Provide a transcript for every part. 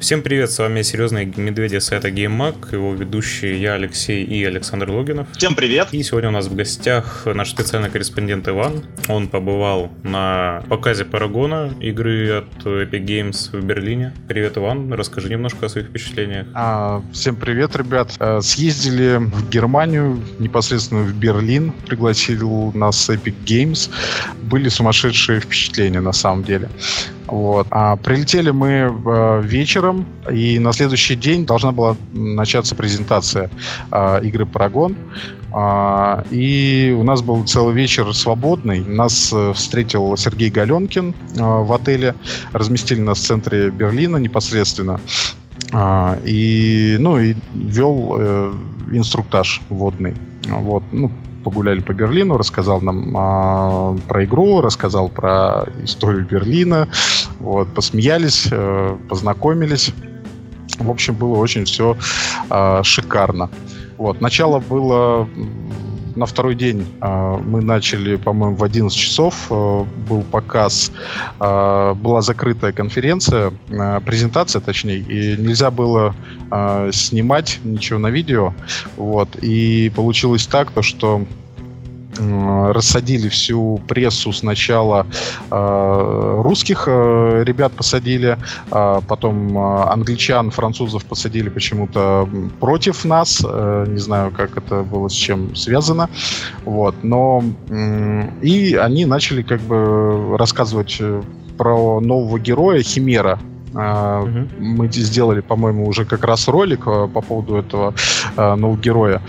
Всем привет, с вами серьезные медведи сайта GameMag, его ведущие я, Алексей и Александр Логинов. Всем привет! И сегодня у нас в гостях наш специальный корреспондент Иван. Он побывал на показе Парагона, игры от Epic Games в Берлине. Привет, Иван, расскажи немножко о своих впечатлениях. А, всем привет, ребят. А, съездили в Германию, непосредственно в Берлин, пригласил нас Epic Games. Были сумасшедшие впечатления, на самом деле. Вот. А прилетели мы э, вечером, и на следующий день должна была начаться презентация э, игры Парагон. А, и у нас был целый вечер свободный. Нас э, встретил Сергей Галенкин в отеле. Разместили нас в центре Берлина непосредственно. А, и, ну, и вел инструктаж водный. Вот. Ну, погуляли по Берлину, рассказал нам а, про игру, рассказал про историю Берлина, вот, посмеялись, э, познакомились. В общем, было очень все э, шикарно. Вот, начало было на второй день э, мы начали, по-моему, в 11 часов. Э, был показ, э, была закрытая конференция, презентация, точнее, и нельзя было снимать ничего на видео. Вот, и получилось так, то, что рассадили всю прессу сначала э, русских э, ребят посадили, э, потом э, англичан, французов посадили почему-то против нас, не знаю, как это было с чем связано, вот, но и они начали как бы рассказывать про нового героя Химера, Угу. Мы сделали, по-моему, уже как раз ролик э, по поводу этого э, нового героя.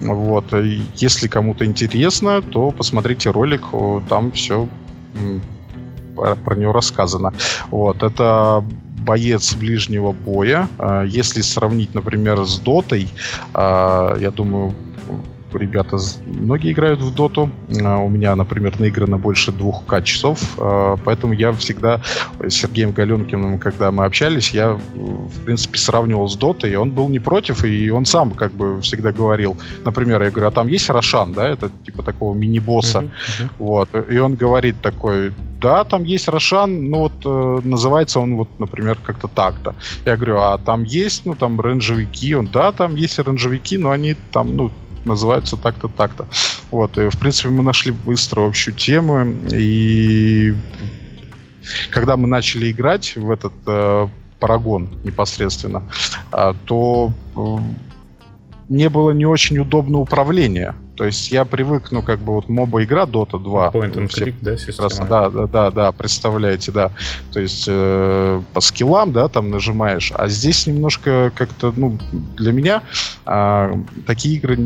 Вот. Если кому-то интересно, то посмотрите ролик, там все про него рассказано. Вот. Это боец ближнего боя. Если сравнить, например, с Дотой, я думаю, ребята многие играют в доту. А, у меня, например, наиграно больше двух к часов, а, поэтому я всегда с Сергеем Галенкиным, когда мы общались, я, в принципе, сравнивал с дотой, и он был не против, и он сам как бы всегда говорил, например, я говорю, а там есть Рошан, да, это типа такого мини-босса, uh-huh, uh-huh. вот, и он говорит такой, да, там есть Рошан, но вот э, называется он вот, например, как-то так-то. Я говорю, а там есть, ну, там рейнджевики, он, да, там есть рейнджевики, но они там, ну, называются так-то, так-то. Вот, и, в принципе, мы нашли быстро общую тему, и когда мы начали играть в этот э, парагон непосредственно, э, то э, мне было не очень удобно управление. То есть я привык, ну, как бы вот моба игра Dota 2. Point and click, да, система? Да, да, да, да, представляете, да. То есть э, по скиллам, да, там нажимаешь. А здесь немножко как-то, ну, для меня э, такие игры,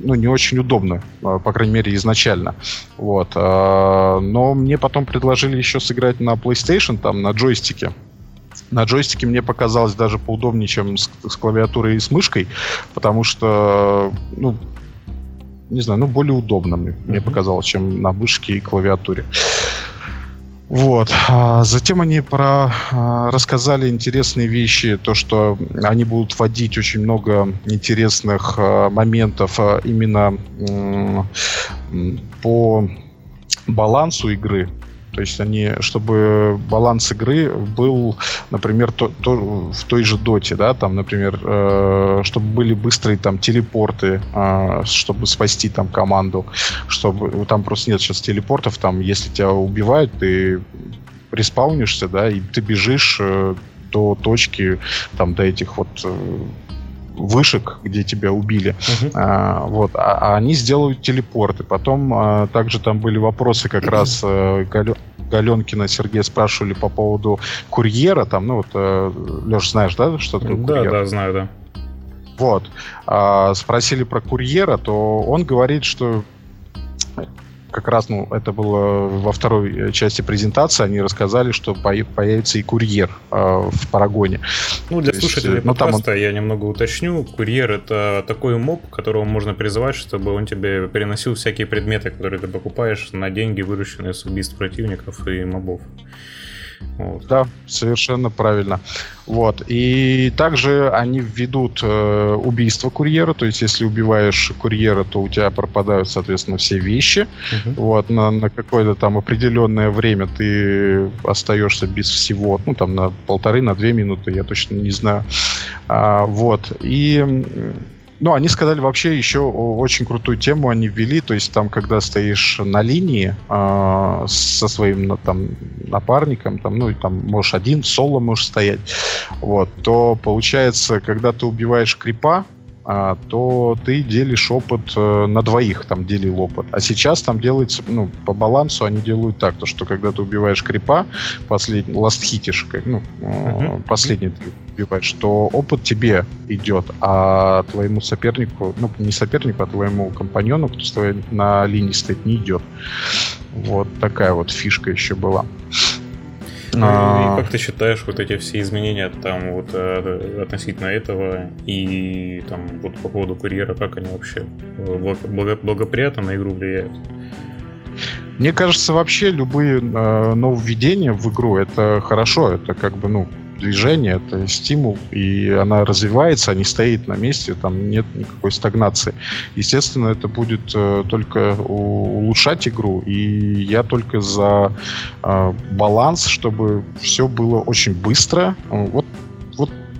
ну, не очень удобны, э, по крайней мере, изначально. Вот. Э, но мне потом предложили еще сыграть на PlayStation, там, на джойстике. На джойстике мне показалось даже поудобнее, чем с, с клавиатурой и с мышкой, потому что, ну, не знаю, ну, более удобно мне, mm-hmm. мне показалось, чем на мышке и клавиатуре. Вот. А затем они про, а, рассказали интересные вещи, то, что они будут вводить очень много интересных а, моментов именно по балансу игры. То есть они, чтобы баланс игры был, например, то, то, в той же доте, да, там, например, э, чтобы были быстрые там телепорты, э, чтобы спасти там команду, чтобы там просто нет сейчас телепортов, там, если тебя убивают, ты респаунишься, да, и ты бежишь э, до точки, там, до этих вот э, вышек, где тебя убили. Uh-huh. А, вот, а, а они сделают телепорты. Потом а, также там были вопросы как uh-huh. раз а, Галенкина Сергея спрашивали по поводу курьера. Там, ну вот, а, Леш, знаешь, да, что такое да, курьер? Да, да, знаю, да. Вот. А, спросили про курьера, то он говорит, что как раз, ну, это было во второй э, части презентации, они рассказали, что появится и курьер э, в Парагоне. Ну, для То слушателей есть, ну, подкаста там он... я немного уточню. Курьер — это такой моб, которого можно призвать, чтобы он тебе переносил всякие предметы, которые ты покупаешь на деньги, вырученные с убийств противников и мобов. Вот. Да, совершенно правильно. Вот. И также они введут э, убийство курьера, то есть если убиваешь курьера, то у тебя пропадают, соответственно, все вещи. Uh-huh. Вот, на, на какое-то там определенное время ты остаешься без всего, ну, там, на полторы, на две минуты, я точно не знаю. А, вот. И ну, они сказали вообще еще очень крутую тему они ввели, то есть там, когда стоишь на линии э, со своим там напарником, там, ну, там можешь один, соло можешь стоять, вот, то получается, когда ты убиваешь крипа, то ты делишь опыт э, на двоих, там делил опыт. А сейчас там делается, ну, по балансу они делают так, то что когда ты убиваешь крипа, последний, ласт хитишь, ну, uh-huh. последний ты убиваешь, то опыт тебе идет, а твоему сопернику, ну, не сопернику, а твоему компаньону, кто стоит на линии стоит, не идет. Вот такая вот фишка еще была. Ну, а... И как ты считаешь вот эти все изменения там вот э, относительно этого и там вот по поводу курьера, как они вообще благоприятно на игру влияют? Мне кажется, вообще любые э, нововведения в игру это хорошо, это как бы ну движение, это стимул, и она развивается, а не стоит на месте, там нет никакой стагнации. Естественно, это будет э, только улучшать игру, и я только за э, баланс, чтобы все было очень быстро. Вот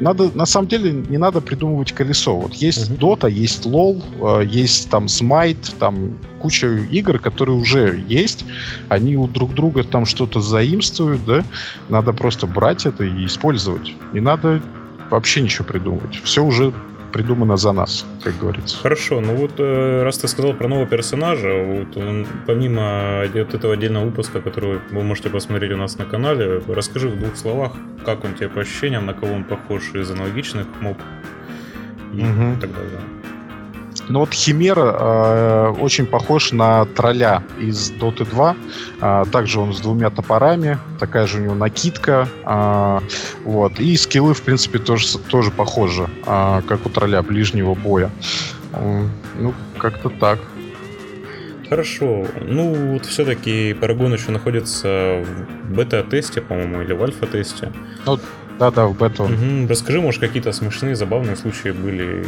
надо, на самом деле, не надо придумывать колесо. Вот есть uh-huh. Dota, есть LoL, э, есть там Smite, там куча игр, которые уже есть. Они у друг друга там что-то заимствуют, да? Надо просто брать это и использовать. Не надо вообще ничего придумывать. Все уже придумано за нас, как говорится. Хорошо, ну вот э, раз ты сказал про нового персонажа, вот он, помимо вот этого отдельного выпуска, который вы можете посмотреть у нас на канале, расскажи в двух словах, как он тебе по ощущениям, на кого он похож из аналогичных моб и угу. так далее. Ну вот Химера э, очень похож на тролля из Dota 2. Э, также он с двумя топорами, такая же у него накидка. Э, вот. И скиллы, в принципе, тоже, тоже похожи, э, как у тролля ближнего боя. Э, ну, как-то так. Хорошо. Ну, вот все-таки Paragon еще находится в бета-тесте, по-моему, или в альфа-тесте. Ну, да-да, в бета. Угу. Расскажи, может, какие-то смешные, забавные случаи были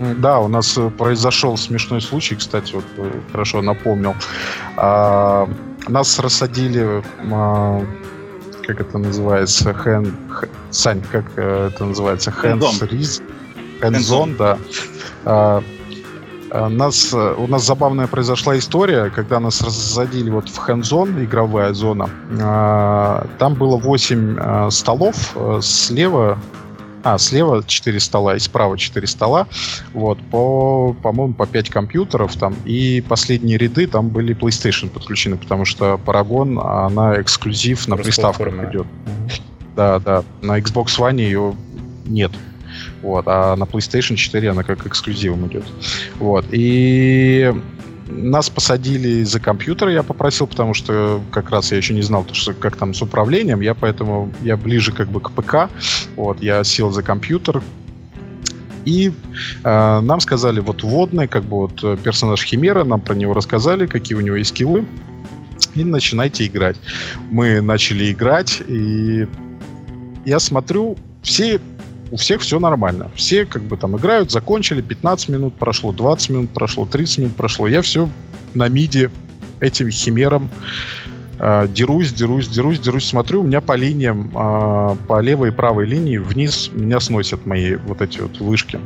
да, у нас э, произошел смешной случай, кстати, вот э, хорошо напомнил. А, нас рассадили, а, как это называется, хэн, хэн, Сань, как э, это называется, хэнс риз, хэнзон, да. А, нас, у нас забавная произошла история, когда нас рассадили вот в хэнзон, игровая зона. Там было 8 столов, слева а, слева 4 стола и справа 4 стола. Вот, по, по-моему, по 5 компьютеров там. И последние ряды там были PlayStation подключены, потому что Paragon, она эксклюзив на приставках идет. Да, да. На Xbox One ее нет. Вот, а на PlayStation 4 она как эксклюзивом идет. Вот. И нас посадили за компьютер, я попросил, потому что как раз я еще не знал, что, как там с управлением, я поэтому я ближе как бы к ПК. Вот, я сел за компьютер, и э, нам сказали, вот водный, как бы вот э, персонаж Химера, нам про него рассказали, какие у него есть скиллы, и начинайте играть. Мы начали играть, и я смотрю, все у всех все нормально. Все как бы там играют, закончили, 15 минут прошло, 20 минут прошло, 30 минут прошло. Я все на миде этим химером э, дерусь, дерусь, дерусь, дерусь, смотрю, у меня по линиям, э, по левой и правой линии вниз меня сносят мои вот эти вот вышки.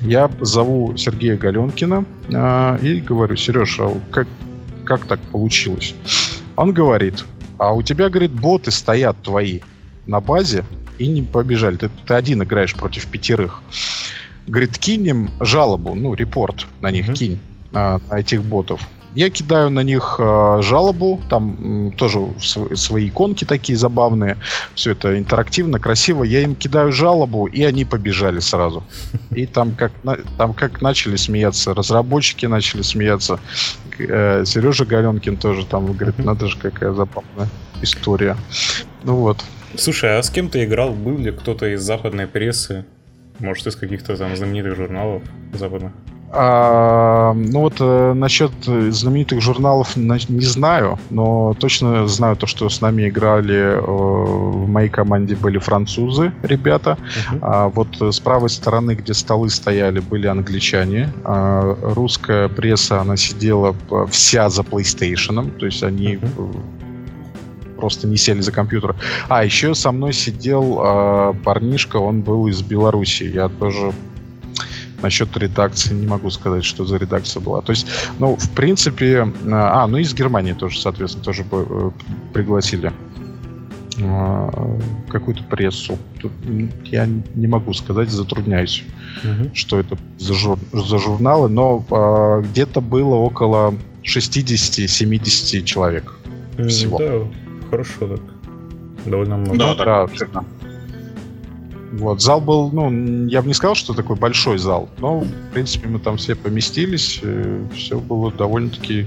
Я зову Сергея Галенкина э, и говорю, Сереж, а как, как так получилось? Он говорит, а у тебя, говорит, боты стоят твои на базе, и не побежали. Ты, ты один играешь против пятерых. Говорит, кинем жалобу, ну, репорт на них mm-hmm. кинь, на, на этих ботов. Я кидаю на них э, жалобу, там м, тоже св- свои иконки такие забавные, все это интерактивно, красиво. Я им кидаю жалобу, и они побежали сразу. И там как, на, там как начали смеяться, разработчики начали смеяться. Э, Сережа Галенкин тоже там говорит, надо же какая забавная история. Ну вот. Слушай, а с кем ты играл? Был ли кто-то из западной прессы? Может, из каких-то там знаменитых журналов западных? А, ну вот э, насчет знаменитых журналов не знаю, но точно знаю то, что с нами играли э, в моей команде были французы, ребята. Uh-huh. А вот с правой стороны, где столы стояли, были англичане. А русская пресса, она сидела вся за PlayStation, то есть они uh-huh просто не сели за компьютер. А, еще со мной сидел э, парнишка, он был из Беларуси. Я тоже Насчет редакции не могу сказать, что за редакция была. То есть, ну, в принципе... А, ну, из Германии тоже, соответственно, тоже э, пригласили а, какую-то прессу. Тут я не могу сказать, затрудняюсь, угу. что это за, жур, за журналы, но а, где-то было около 60-70 человек всего. Да, хорошо так. Довольно много. Да, да, да. Вот, зал был, ну, я бы не сказал, что такой большой зал, но, в принципе, мы там все поместились, э, все было довольно-таки,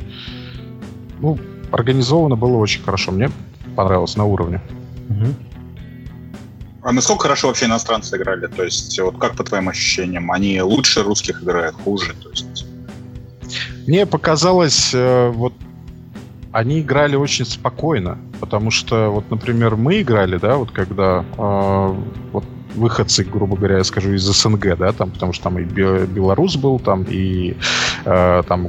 ну, организовано было очень хорошо. Мне понравилось на уровне. Угу. А насколько хорошо вообще иностранцы играли? То есть, вот как по твоим ощущениям, они лучше русских играют, хуже? То есть... Мне показалось, э, вот они играли очень спокойно, потому что, вот, например, мы играли, да, вот когда э, вот выходцы, грубо говоря, я скажу, из СНГ, да, там, потому что там и белорус был, там и э, там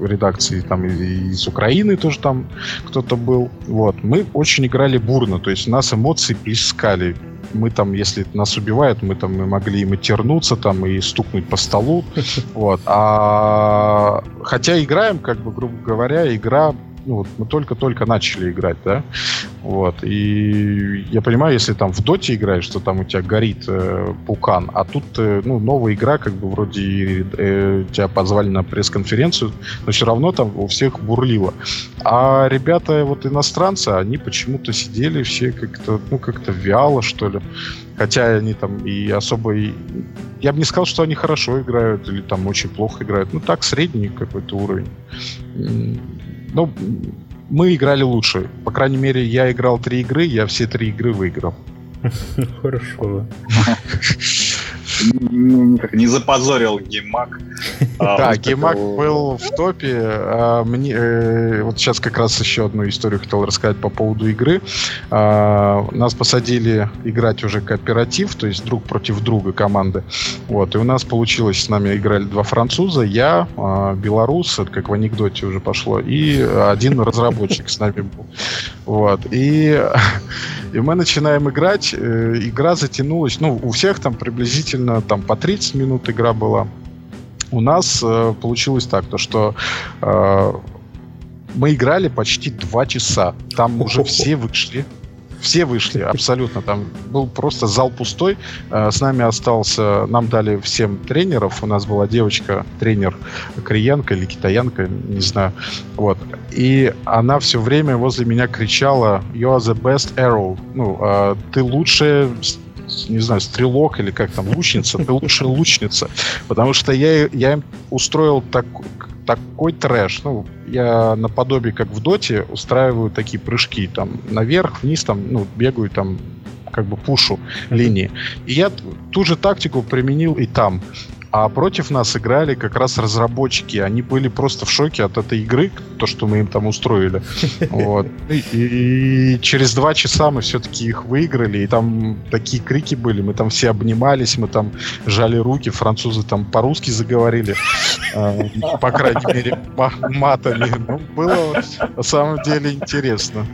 редакции там из Украины тоже там кто-то был. Вот. Мы очень играли бурно, то есть у нас эмоции плескали. Мы там, если нас убивают, мы там мы могли и матернуться там, и стукнуть по столу. Вот. А хотя играем, как бы, грубо говоря, игра ну, вот мы только-только начали играть, да, вот, и я понимаю, если там в доте играешь, что там у тебя горит э, пукан, а тут, э, ну, новая игра, как бы вроде э, тебя позвали на пресс-конференцию, но все равно там у всех бурлило. А ребята, вот иностранцы, они почему-то сидели все как-то, ну, как-то вяло, что ли. Хотя они там и особо... И... Я бы не сказал, что они хорошо играют или там очень плохо играют. Ну, так, средний какой-то уровень. Ну, мы играли лучше. По крайней мере, я играл три игры, я все три игры выиграл. Хорошо. не запозорил геймак. А, да, геймак был в топе. А, мне, э, вот сейчас как раз еще одну историю хотел рассказать по поводу игры. А, нас посадили играть уже кооператив, то есть друг против друга команды. Вот, и у нас получилось, с нами играли два француза, я, белорус, это как в анекдоте уже пошло, и один разработчик с нами был. Вот, и, и мы начинаем играть, э, игра затянулась, ну, у всех там приблизительно там по 30 минут игра была. У нас э, получилось так, то что э, мы играли почти два часа. Там уже все вышли. Все вышли, абсолютно. Там был просто зал пустой. Э, с нами остался... Нам дали всем тренеров. У нас была девочка, тренер кореянка или китаянка, не знаю. Вот. И она все время возле меня кричала «You are the best arrow». Ну, э, ты лучшая не знаю, стрелок или как там, лучница, ты лучше лучница. Потому что я, я им устроил так, такой трэш. Ну, я наподобие, как в доте, устраиваю такие прыжки там наверх, вниз, там, ну, бегаю там как бы пушу линии. И я ту же тактику применил и там. А против нас играли как раз разработчики. Они были просто в шоке от этой игры, то, что мы им там устроили. Вот. И, и через два часа мы все-таки их выиграли. И там такие крики были. Мы там все обнимались, мы там жали руки. Французы там по-русски заговорили. А, по крайней мере, матами. Ну, было на самом деле интересно.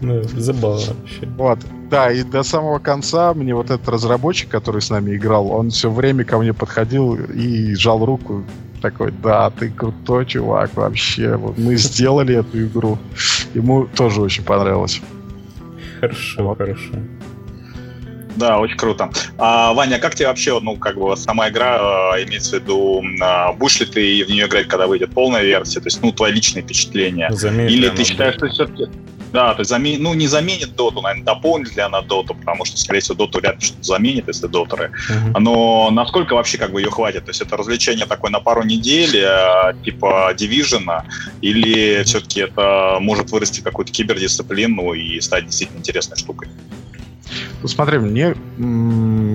Ну, забавно вообще. Вот. Да, и до самого конца мне вот этот разработчик, который с нами играл, он все время ко мне подходил и жал руку. Такой, да, ты крутой чувак вообще. Вот мы сделали эту игру. Ему тоже очень понравилось. Хорошо, вот. хорошо. Да, очень круто. А, Ваня, как тебе вообще, ну, как бы сама игра, э, имеется в виду, э, будешь ли ты в нее играть, когда выйдет полная версия? То есть, ну, твои личные впечатления? Заметь, Или ты считаешь, что все-таки... Да, то есть замен... ну, не заменит доту, наверное, дополнит ли она доту, потому что, скорее всего, доту вряд ли что-то заменит, если дотеры. Uh-huh. Но насколько вообще как бы ее хватит? То есть это развлечение такое на пару недель, э, типа дивижена, или все-таки это может вырасти какую-то кибердисциплину и стать действительно интересной штукой? Ну, смотри, мне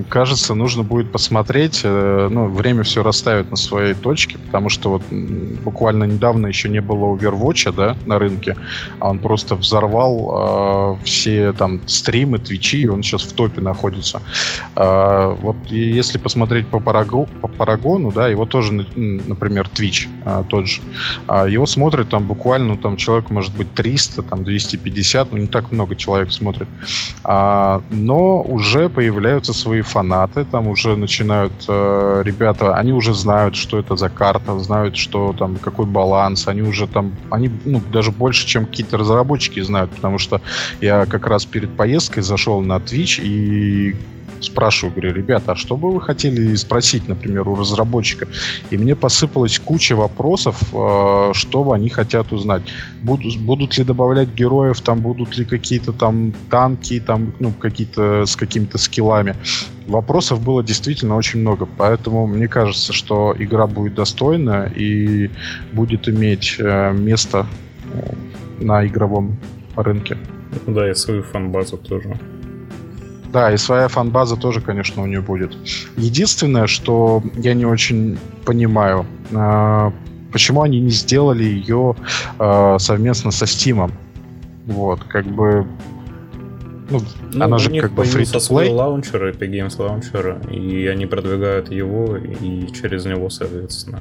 кажется, нужно будет посмотреть, э, ну, время все расставит на своей точке, потому что вот буквально недавно еще не было Overwatch, да, на рынке, а он просто взорвал э, все там стримы, твичи, и он сейчас в топе находится. Э, вот если посмотреть по, Парагу, по Парагону, да, его тоже, например, Twitch э, тот же, э, его смотрит там буквально, ну, там человек может быть 300, там 250, ну, не так много человек смотрит. А, но уже появляются свои фанаты, там уже начинают э, ребята, они уже знают, что это за карта, знают, что там какой баланс, они уже там, они ну, даже больше, чем какие-то разработчики знают, потому что я как раз перед поездкой зашел на Twitch и спрашиваю, говорю, ребята, а что бы вы хотели спросить, например, у разработчика? И мне посыпалась куча вопросов, э, что они хотят узнать. Будут, будут ли добавлять героев, там будут ли какие-то там танки, там, ну, какие-то с какими-то скиллами. Вопросов было действительно очень много, поэтому мне кажется, что игра будет достойна и будет иметь э, место э, на игровом рынке. Да, и свою фан-базу тоже. Да, и своя фан-база тоже, конечно, у нее будет. Единственное, что я не очень понимаю, э, почему они не сделали ее э, совместно со Steam. Вот, как бы... Ну, ну она же как бы free to play. лаунчер, Epic Games Launcher, и они продвигают его, и через него, соответственно,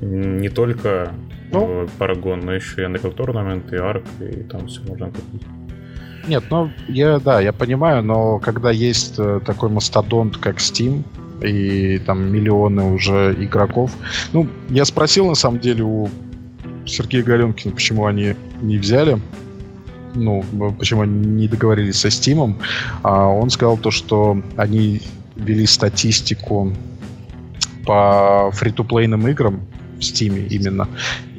не только ну, Paragon, но еще и Unreal Tournament, и Arc, и там все можно купить. Нет, ну, я, да, я понимаю, но когда есть э, такой мастодонт, как Steam, и там миллионы уже игроков. Ну, я спросил, на самом деле, у Сергея Галенкина, почему они не взяли ну, почему они не договорились со Steam, а он сказал то, что они вели статистику по фри-то-плейным играм, в Steam именно.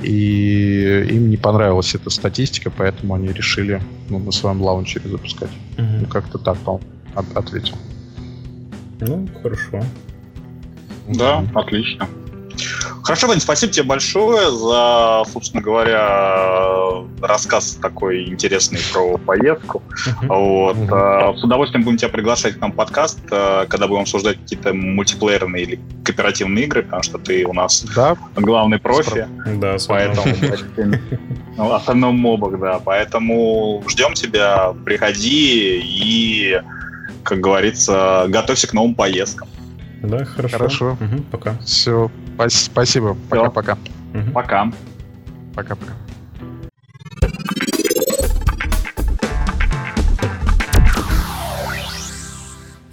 И им не понравилась эта статистика, поэтому они решили ну, на своем лаунчере запускать. Угу. Ну, как-то так, по от, ответил. Ну, хорошо. Да, mm отлично. Хорошо, Вань, спасибо тебе большое за, собственно говоря, рассказ такой интересный про поездку. Вот. Uh-huh. С удовольствием будем тебя приглашать к нам в подкаст, а, когда будем обсуждать какие-то мультиплеерные или кооперативные игры, потому что ты у нас да. главный профи. Да, поэтому ну, основном мобах, да. Поэтому ждем тебя, приходи и, как говорится, готовься к новым поездкам. Да, хорошо. Хорошо. Угу, пока. Все, спасибо. Пока-пока. Пока. Пока-пока.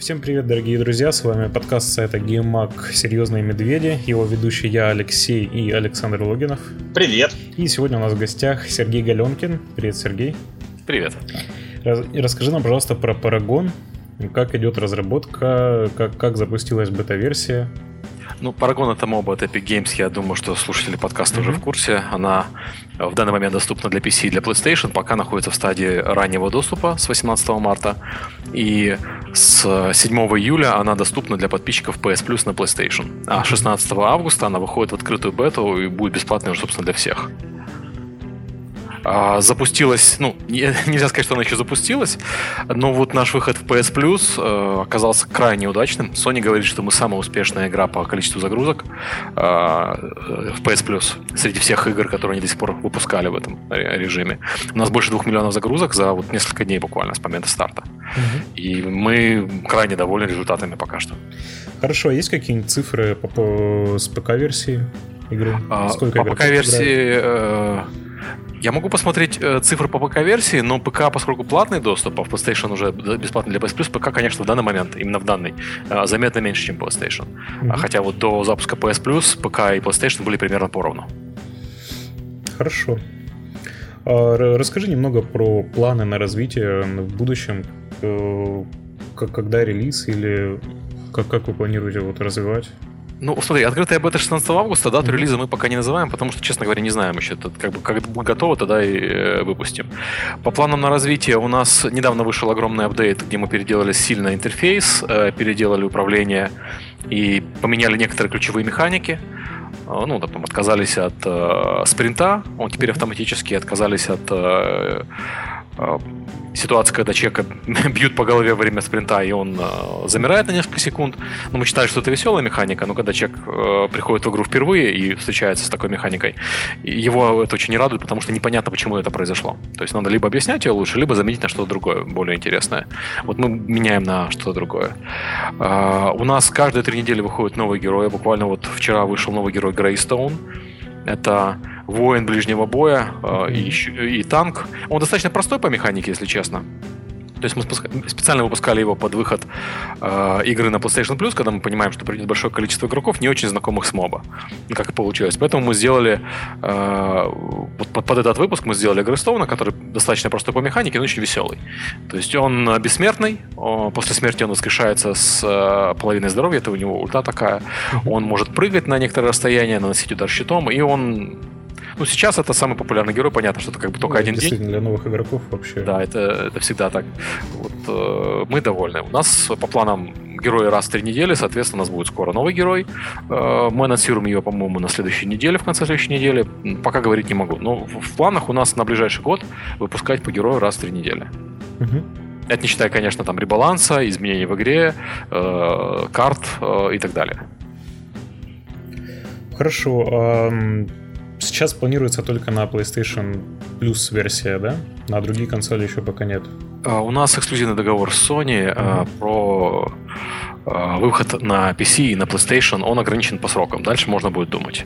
Всем привет, дорогие друзья, с вами подкаст сайта GameMag «Серьезные медведи», его ведущий я, Алексей и Александр Логинов. Привет! И сегодня у нас в гостях Сергей Галенкин. Привет, Сергей. Привет. Расскажи нам, пожалуйста, про Paragon, как идет разработка, как, как запустилась бета-версия? Ну, Paragon это моба от Epic Games, я думаю, что слушатели подкаста mm-hmm. уже в курсе. Она в данный момент доступна для PC и для PlayStation, пока находится в стадии раннего доступа с 18 марта. И с 7 июля она доступна для подписчиков PS Plus на PlayStation. А 16 августа она выходит в открытую бету и будет бесплатной уже, собственно, для всех. А, запустилась, ну, нельзя сказать, что она еще запустилась, но вот наш выход в PS Plus э, оказался крайне удачным. Sony говорит, что мы самая успешная игра по количеству загрузок э, в PS Plus среди всех игр, которые они до сих пор выпускали в этом режиме. У нас больше двух миллионов загрузок за вот несколько дней буквально с момента старта. Угу. И мы крайне довольны результатами пока что. Хорошо, а есть какие-нибудь цифры по, по, с ПК-версии игры? А, Сколько по ПК-версии я могу посмотреть э, цифры по ПК-версии, но ПК, поскольку платный доступ, а в PlayStation уже бесплатный для PS Plus, ПК, конечно, в данный момент, именно в данный, э, заметно меньше, чем PlayStation. Mm-hmm. Хотя вот до запуска PS Plus ПК и PlayStation были примерно поровну. Хорошо. А, расскажи немного про планы на развитие в будущем, э, когда релиз или как, как вы планируете вот развивать? Ну, смотри, открытая бета 16 августа, дату релиза мы пока не называем, потому что, честно говоря, не знаем еще. Это как бы как будет готово, тогда и э, выпустим. По планам на развитие у нас недавно вышел огромный апдейт, где мы переделали сильно интерфейс, э, переделали управление и поменяли некоторые ключевые механики. Э, ну, допустим, отказались от э, спринта, он теперь автоматически отказались от э ситуация, когда человека бьют по голове во время спринта, и он э, замирает на несколько секунд. Ну, мы считали, что это веселая механика, но когда человек э, приходит в игру впервые и встречается с такой механикой, его это очень не радует, потому что непонятно, почему это произошло. То есть надо либо объяснять ее лучше, либо заменить на что-то другое, более интересное. Вот мы меняем на что-то другое. Э, у нас каждые три недели выходит новый герой. Буквально вот вчера вышел новый герой Грейстоун. Это воин ближнего боя э, и, и танк. Он достаточно простой по механике, если честно. То есть мы специально выпускали его под выход э, игры на PlayStation Plus, когда мы понимаем, что придет большое количество игроков, не очень знакомых с моба. Как и получилось. Поэтому мы сделали э, под, под этот выпуск мы сделали Грейстоуна, который достаточно простой по механике, но очень веселый. То есть он бессмертный, о, после смерти он воскрешается с э, половиной здоровья, это у него ульта такая. Он может прыгать на некоторое расстояние, наносить удар щитом, и он ну, сейчас это самый популярный герой, понятно, что это как бы только ну, один день. для новых игроков вообще. Да, это, это всегда так. Вот, э, мы довольны. У нас по планам герои раз в три недели, соответственно, у нас будет скоро новый герой. Э, мы анонсируем ее, по-моему, на следующей неделе, в конце следующей недели. Пока говорить не могу. Но в планах у нас на ближайший год выпускать по герою раз в три недели. Угу. Это не считая, конечно, там ребаланса, изменений в игре, э, карт э, и так далее. Хорошо. Сейчас планируется только на PlayStation Plus версия, да? На другие консоли еще пока нет. А, у нас эксклюзивный договор с Sony mm-hmm. про а, выход на PC и на PlayStation. Он ограничен по срокам. Дальше можно будет думать.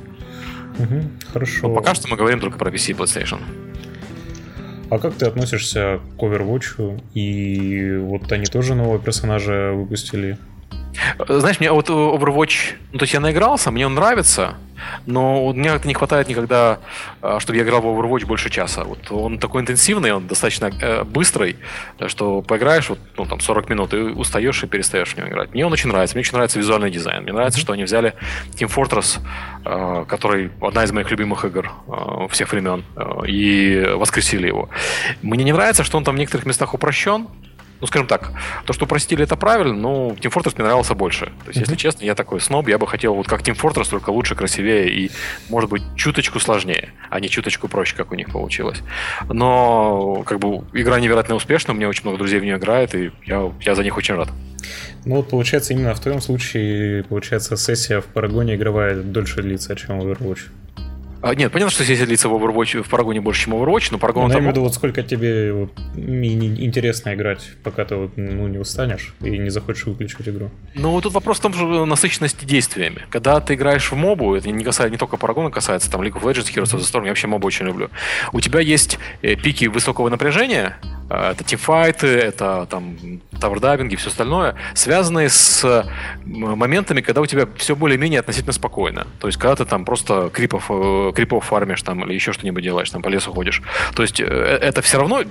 Угу, хорошо. Но пока что мы говорим только про PC и PlayStation. А как ты относишься к Overwatch? И вот они тоже нового персонажа выпустили. Знаешь, мне вот Overwatch, ну, то есть я наигрался, мне он нравится, но мне как-то не хватает никогда, а, чтобы я играл в Overwatch больше часа. Вот он такой интенсивный, он достаточно э, быстрый, что поиграешь вот, ну, там 40 минут и устаешь и перестаешь в него играть. Мне он очень нравится, мне очень нравится визуальный дизайн. Мне нравится, что они взяли Team Fortress, э, который одна из моих любимых игр э, всех времен, и воскресили его. Мне не нравится, что он там в некоторых местах упрощен, ну, скажем так, то, что упростили, это правильно, но Team Fortress мне нравился больше. То есть, mm-hmm. если честно, я такой сноб, я бы хотел вот как Team Fortress, только лучше, красивее и, может быть, чуточку сложнее, а не чуточку проще, как у них получилось. Но, как бы, игра невероятно успешна, у меня очень много друзей в нее играет, и я, я за них очень рад. Ну, вот, получается, именно в твоем случае, получается, сессия в Парагоне игровая дольше длится, чем в Overwatch. А, нет, понятно, что здесь длится в Overwatch, в Парагоне больше, чем Overwatch, но Парагон... Ну, я имею в виду, вот сколько тебе вот, интересно играть, пока ты вот, ну, не устанешь и не захочешь выключить игру. Ну, тут вопрос в том же насыщенности действиями. Когда ты играешь в мобу, это не касается не только Парагона касается, там League of Legends, Heroes of the Storm, я вообще мобу очень люблю. У тебя есть э, пики высокого напряжения, Э, это тимфайты, это там тавердайвинги все остальное, связанные с моментами, когда у тебя все более-менее относительно спокойно. То есть, когда ты там просто крипов, крипов фармишь там или еще что-нибудь делаешь, там по лесу ходишь. То есть, э, это все равно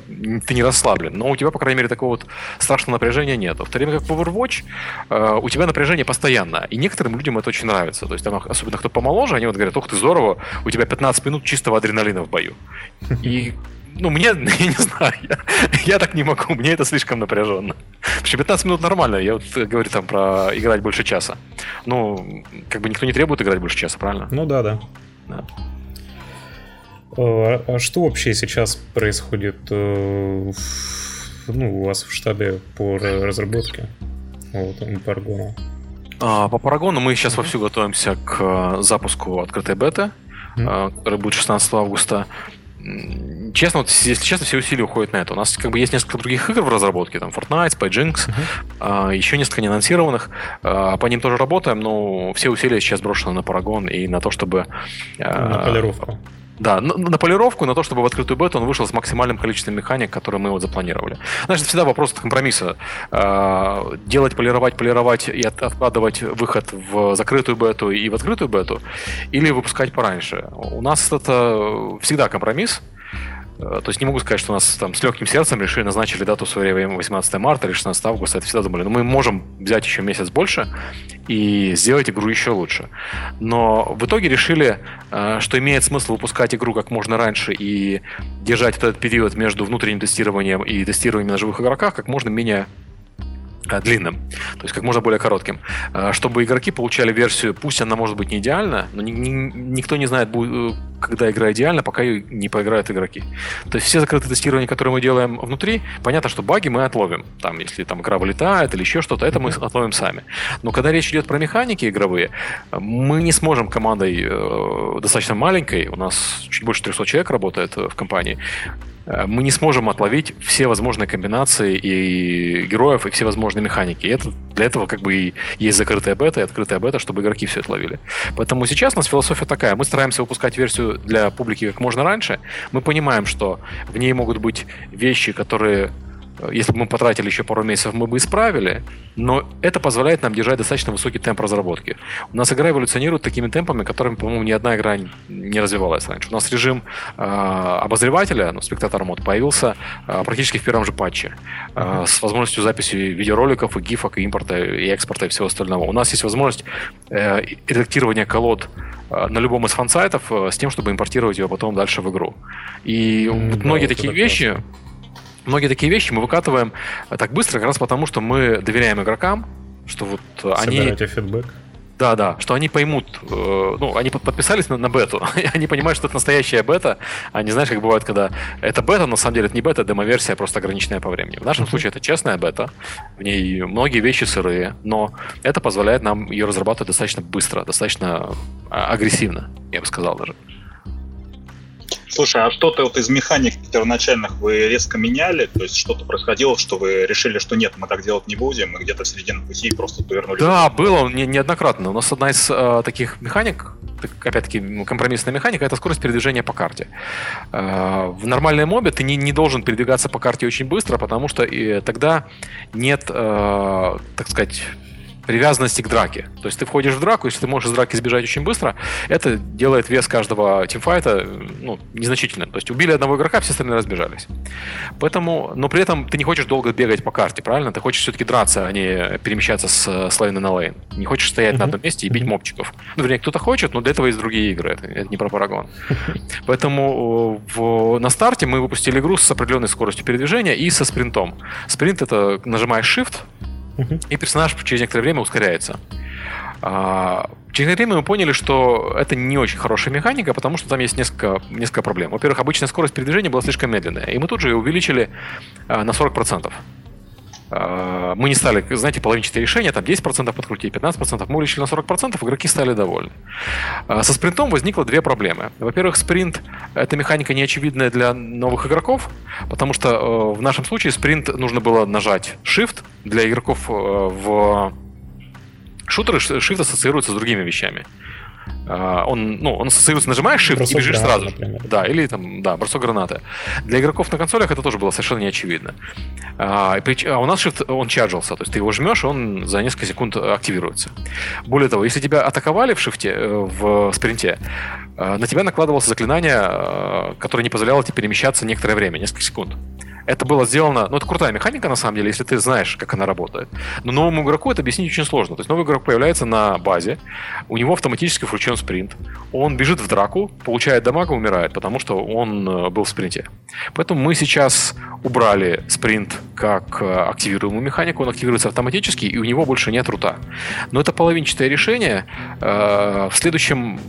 ты не расслаблен, но у тебя, по крайней мере, такого вот страшного напряжения нет. В то время как в Overwatch у тебя напряжение постоянно, и некоторым людям это очень нравится. То есть, там, особенно кто помоложе, они вот говорят, ух ты, здорово, у тебя 15 минут чистого адреналина в бою. И ну, мне, я не знаю, я, я так не могу, мне это слишком напряженно. Что 15 минут нормально, я вот говорю там про играть больше часа. Ну, как бы никто не требует играть больше часа, правильно? Ну да, да. Да. А, а что вообще сейчас происходит э, ну, у вас в штабе по разработке вот, по Парагону? А, по Парагону мы сейчас вовсю готовимся к э, запуску открытой беты, mm-hmm. который будет 16 августа. Честно, вот, если честно, все усилия уходят на это. У нас как бы есть несколько других игр в разработке, там Fortnite, Spy uh-huh. а, еще несколько неанонсированных. А, по ним тоже работаем, но все усилия сейчас брошены на Paragon и на то, чтобы... А, на полировку. Да, на, на полировку, на то, чтобы в открытую бету он вышел с максимальным количеством механик, которые мы вот запланировали. Это всегда вопрос компромисса. А, делать, полировать, полировать и от, откладывать выход в закрытую бету и в открытую бету, или выпускать пораньше. У нас это всегда компромисс. Э, то есть не могу сказать, что у нас там с легким сердцем решили, назначили дату в свое время 18 марта или 16 августа. Это всегда думали, ну мы можем взять еще месяц больше и сделать игру еще лучше. Но в итоге решили, э, что имеет смысл выпускать игру как можно раньше и держать этот период между внутренним тестированием и тестированием на живых игроках как можно менее длинным, то есть как можно более коротким, э, чтобы игроки получали версию, пусть она может быть не идеальна, но ни, ни, никто не знает, э, когда игра идеальна, пока ее не поиграют игроки. То есть все закрытые тестирования, которые мы делаем внутри, понятно, что баги мы отловим. Там, если там игра вылетает или еще что-то, это мы отловим сами. Но когда речь идет про механики игровые, мы не сможем командой э, достаточно маленькой, у нас чуть больше 300 человек работает в компании, Э, мы не сможем отловить все возможные комбинации и героев, и все возможные механики. И это, для этого как бы и есть закрытая бета и открытая бета, чтобы игроки все это ловили. Поэтому сейчас у нас философия такая. Мы стараемся выпускать версию для публики как можно раньше. Мы понимаем, что в ней могут быть вещи, которые если бы мы потратили еще пару месяцев, мы бы исправили, но это позволяет нам держать достаточно высокий темп разработки. У нас игра эволюционирует такими темпами, которыми, по-моему, ни одна игра не развивалась раньше. У нас режим э, обозревателя, ну, спектатор мод, появился э, практически в первом же патче э, с возможностью записи видеороликов и гифок, и импорта, и экспорта, и всего остального. У нас есть возможность э, редактирования колод на любом из фан-сайтов с тем, чтобы импортировать ее потом дальше в игру. И mm, многие да, такие вещи, классно многие такие вещи мы выкатываем так быстро, как раз потому, что мы доверяем игрокам, что вот Собираете они... фидбэк. Да, да, что они поймут, э, ну, они подписались на, на бету, они понимают, что это настоящая бета, а не знаешь, как бывает, когда это бета, на самом деле это не бета, это демо-версия, просто ограниченная по времени. В нашем случае это честная бета, в ней многие вещи сырые, но это позволяет нам ее разрабатывать достаточно быстро, достаточно а, агрессивно, я бы сказал даже. Слушай, а что-то вот из механик первоначальных вы резко меняли? То есть что-то происходило, что вы решили, что нет, мы так делать не будем, мы где-то в середине пути просто повернули? Да, было не, неоднократно. У нас одна из э, таких механик, опять-таки компромиссная механика, это скорость передвижения по карте. Э, в нормальной мобе ты не, не должен передвигаться по карте очень быстро, потому что и, тогда нет, э, так сказать, привязанности к драке. То есть ты входишь в драку, если ты можешь из драки сбежать очень быстро, это делает вес каждого тимфайта ну, незначительным. То есть убили одного игрока, все остальные разбежались. Поэтому, но при этом ты не хочешь долго бегать по карте, правильно? Ты хочешь все-таки драться, а не перемещаться с, с лейна на лейн. Не хочешь стоять mm-hmm. на одном месте и бить мобчиков. Ну, вернее, кто-то хочет, но для этого есть другие игры. Это, это не про Парагон. Поэтому в, на старте мы выпустили игру с определенной скоростью передвижения и со спринтом. Спринт — это нажимаешь Shift, и персонаж через некоторое время ускоряется. А, через некоторое время мы поняли, что это не очень хорошая механика, потому что там есть несколько, несколько проблем. Во-первых, обычная скорость передвижения была слишком медленная, и мы тут же ее увеличили а, на 40%. А, мы не стали, знаете, половинчатые решения, там 10% подкрутить, 15%, мы увеличили на 40%, игроки стали довольны. А, со спринтом возникло две проблемы. Во-первых, спринт — это механика неочевидная для новых игроков, потому что э, в нашем случае спринт нужно было нажать Shift. Для игроков э, в шутеры Shift ассоциируется с другими вещами. А, он, ну, он ассоциируется, нажимаешь shift бросок и бежишь гранаты, сразу. Например. Да, или там, да, бросок гранаты. Для игроков на консолях это тоже было совершенно неочевидно. А, а у нас shift, он чарджился, то есть ты его жмешь, он за несколько секунд активируется. Более того, если тебя атаковали в шифте, э, в спринте, э, на тебя накладывалось заклинание, э, которое не позволяло тебе перемещаться некоторое время, несколько секунд. Это было сделано, ну это крутая механика на самом деле, если ты знаешь, как она работает. Но новому игроку это объяснить очень сложно. То есть новый игрок появляется на базе, у него автоматически включен спринт, он бежит в драку, получает дамаг и умирает, потому что он э, был в спринте. Поэтому мы сейчас убрали спринт как э, активируемую механику, он активируется автоматически, и у него больше нет рута. Но это половинчатое решение. Э, в следующем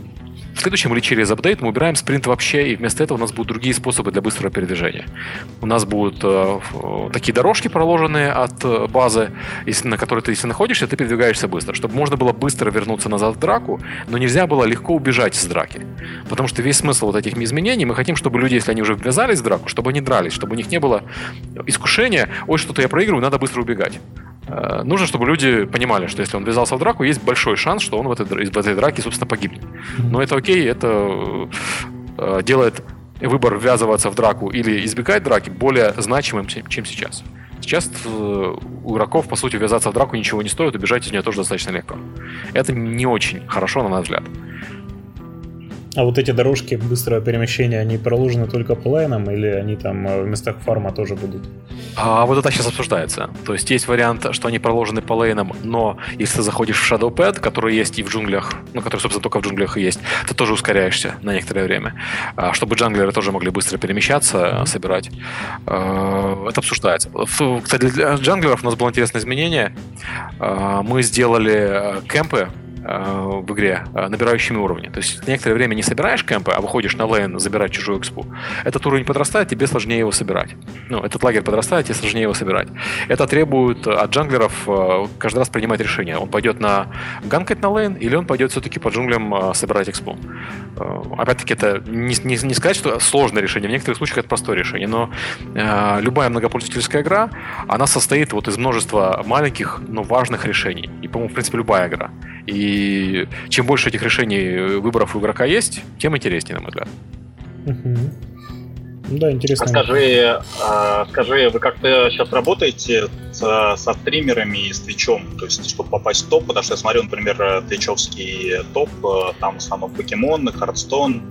в следующем или через апдейт мы убираем спринт вообще, и вместо этого у нас будут другие способы для быстрого передвижения. У нас будут э, такие дорожки, проложенные от э, базы, если, на которой ты если находишься, ты передвигаешься быстро, чтобы можно было быстро вернуться назад в драку, но нельзя было легко убежать из драки. Потому что весь смысл вот этих изменений, мы хотим, чтобы люди, если они уже ввязались в драку, чтобы они дрались, чтобы у них не было искушения, ой, что-то я проигрываю, надо быстро убегать. Э, нужно, чтобы люди понимали, что если он ввязался в драку, есть большой шанс, что он в этой, в этой драке, собственно, погибнет. Но это окей, это э, делает выбор ввязываться в драку или избегать драки более значимым, чем сейчас. Сейчас э, у игроков, по сути, ввязаться в драку ничего не стоит, убежать из нее тоже достаточно легко. Это не очень хорошо, на наш взгляд. А вот эти дорожки быстрого перемещения, они проложены только по лайнам или они там э, в местах фарма тоже будут? А вот это сейчас обсуждается. То есть есть вариант, что они проложены по лейнам, но если ты заходишь в Shadow Pad, который есть и в джунглях, ну, который, собственно, только в джунглях и есть, ты тоже ускоряешься на некоторое время, а, чтобы джанглеры тоже могли быстро перемещаться, собирать. А, это обсуждается. Кстати, для джанглеров у нас было интересное изменение. А, мы сделали кемпы Э, в игре, э, набирающими уровни. То есть некоторое время не собираешь кемпы, а выходишь на лейн забирать чужую экспу. Этот уровень подрастает, тебе сложнее его собирать. Ну, этот лагерь подрастает, тебе сложнее его собирать. Это требует от джанглеров э, каждый раз принимать решение. Он пойдет на ганкать на лейн, или он пойдет все-таки по джунглям собирать экспу. Опять-таки, это не, не, не сказать, что сложное решение. В некоторых случаях это простое решение. Но э, любая многопользовательская игра, она состоит вот из множества маленьких, но важных решений. И, по-моему, в принципе, любая игра. И чем больше этих решений, э, выборов у игрока есть, тем интереснее, на мой взгляд. Угу. Да, интересно. А скажи, а, скажи, вы как-то сейчас работаете со, со стримерами и с Твичом, то есть, чтобы попасть в топ, потому что я смотрю, например, твичевский топ, э, там в основном покемоны, Хардстон,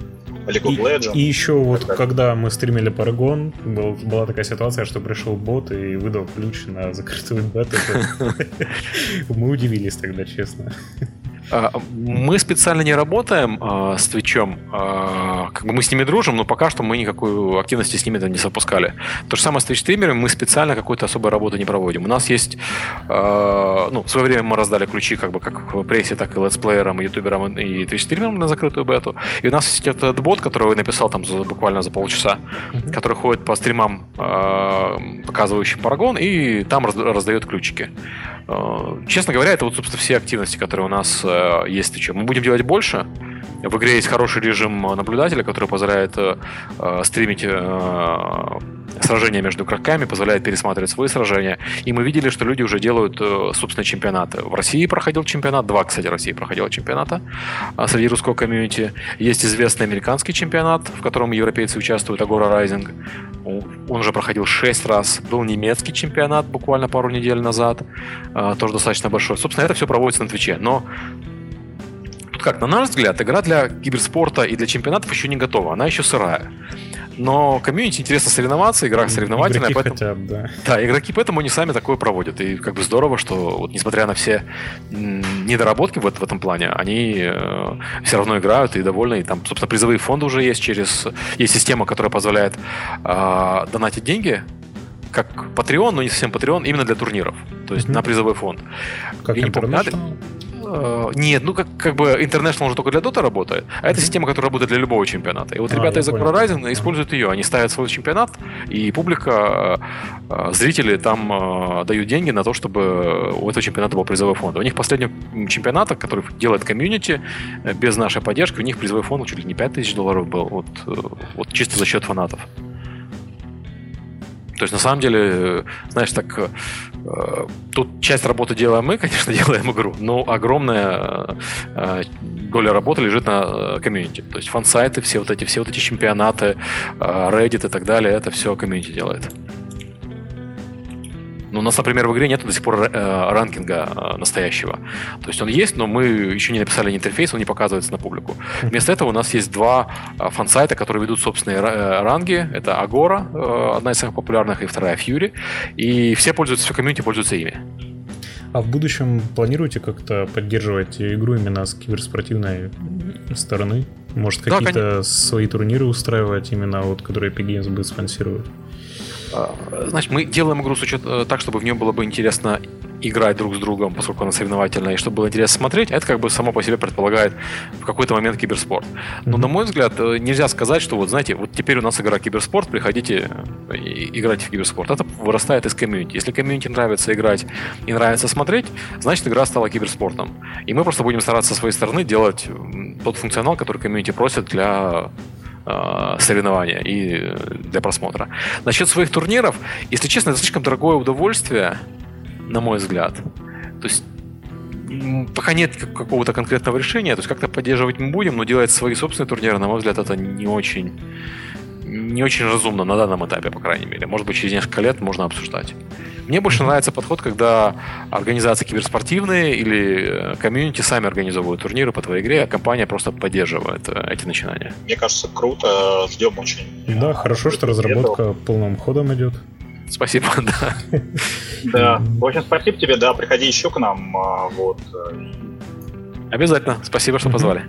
League of Legends. И, и еще вот, когда мы стримили Paragon, был, была такая ситуация, что пришел бот и выдал ключ на закрытую бету. Мы удивились тогда, честно. А, мы специально не работаем э, с Твичом. Э, как бы мы с ними дружим, но пока что мы никакой активности с ними там не запускали. То же самое с Twitch-стримерами, мы специально какой-то особой работы не проводим. У нас есть... Ну, в свое время мы раздали ключи как бы как в прессе, так и летсплеерам, и ютуберам, и Twitch-стримерам на закрытую бету. И у нас есть этот бот, который я написал там за, буквально за полчаса, mm-hmm. который ходит по стримам, показывающим Парагон, и там раздает ключики. Честно говоря, это вот, собственно, все активности, которые у нас э, есть. Что. Мы будем делать больше. В игре есть хороший режим наблюдателя, который позволяет э, стримить сражения между игроками, позволяет пересматривать свои сражения. И мы видели, что люди уже делают собственные чемпионаты. В России проходил чемпионат, два, кстати, России проходила чемпионата среди русского комьюнити. Есть известный американский чемпионат, в котором европейцы участвуют, Agora Rising. Он уже проходил шесть раз. Был немецкий чемпионат буквально пару недель назад. А, тоже достаточно большой. Собственно, это все проводится на Твиче. Но как, на наш взгляд, игра для киберспорта и для чемпионатов еще не готова. Она еще сырая. Но комьюнити интересно соревноваться, игра соревновательная, игроки поэтому... Хотят, да. да, игроки поэтому они сами такое проводят. И как бы здорово, что вот несмотря на все недоработки в, в этом плане, они э, все равно играют и довольны. И там, собственно, призовые фонды уже есть через... Есть система, которая позволяет э, донатить деньги как Patreon, но не совсем Patreon, именно для турниров. То есть mm-hmm. на призовой фонд. Как Я не помню, э, нет, ну как, как бы International уже только для Dota работает, а это система, которая работает для любого чемпионата. И вот а, ребята из Rising используют ее. Они ставят свой чемпионат, и публика, э, зрители там э, дают деньги на то, чтобы у этого чемпионата был призовой фонд. У них последний чемпионат, который делает комьюнити, без нашей поддержки, у них призовой фонд чуть ли не 5000 долларов был. Вот, вот чисто за счет фанатов. То есть, на самом деле, знаешь, так, э, тут часть работы делаем мы, конечно, делаем игру, но огромная э, доля работы лежит на э, комьюнити. То есть, фан-сайты, все вот эти, все вот эти чемпионаты, э, Reddit и так далее, это все комьюнити делает. Но у нас, например, в игре нет до сих пор э, ранкинга э, настоящего. То есть он есть, но мы еще не написали ни интерфейс, он не показывается на публику. Вместо этого у нас есть два э, фан-сайта, которые ведут собственные ранги. Это э, одна из самых популярных, и вторая Fury. И все пользуются, все комьюнити пользуются ими. А в будущем планируете как-то поддерживать игру именно с киберспортивной стороны? Может, какие-то да, свои турниры устраивать, именно вот, которые Epic Games будет спонсировать? А, значит, мы делаем игру с учет, э, так, чтобы в нее было бы интересно играть друг с другом, поскольку она соревновательная, и чтобы было интересно смотреть, это как бы само по себе предполагает в какой-то момент киберспорт. Но, mm-hmm. на мой взгляд, э, нельзя сказать, что вот, знаете, вот теперь у нас игра киберспорт, приходите э, и играйте в киберспорт. Это вырастает из комьюнити. Если комьюнити нравится играть и нравится смотреть, значит, игра стала киберспортом. И мы просто будем стараться со своей стороны делать тот функционал, который комьюнити просит для Э, соревнования и для просмотра. Насчет своих турниров, если честно, это слишком дорогое удовольствие, на мой взгляд. То есть пока нет какого-то конкретного решения, то есть как-то поддерживать мы будем, но делать свои собственные турниры, на мой взгляд, это не очень не очень разумно на данном этапе, по крайней мере. Может быть, через несколько лет можно обсуждать. Мне больше нравится подход, когда организации киберспортивные или э, комьюнити сами организовывают турниры по твоей игре, а компания просто поддерживает э, эти начинания. Мне кажется, круто. Ждем очень. Да, хорошо, что разработка полным ходом идет. Спасибо, да. Да. В общем, спасибо тебе, да. Приходи еще к нам. А, вот. Обязательно. Спасибо, что позвали.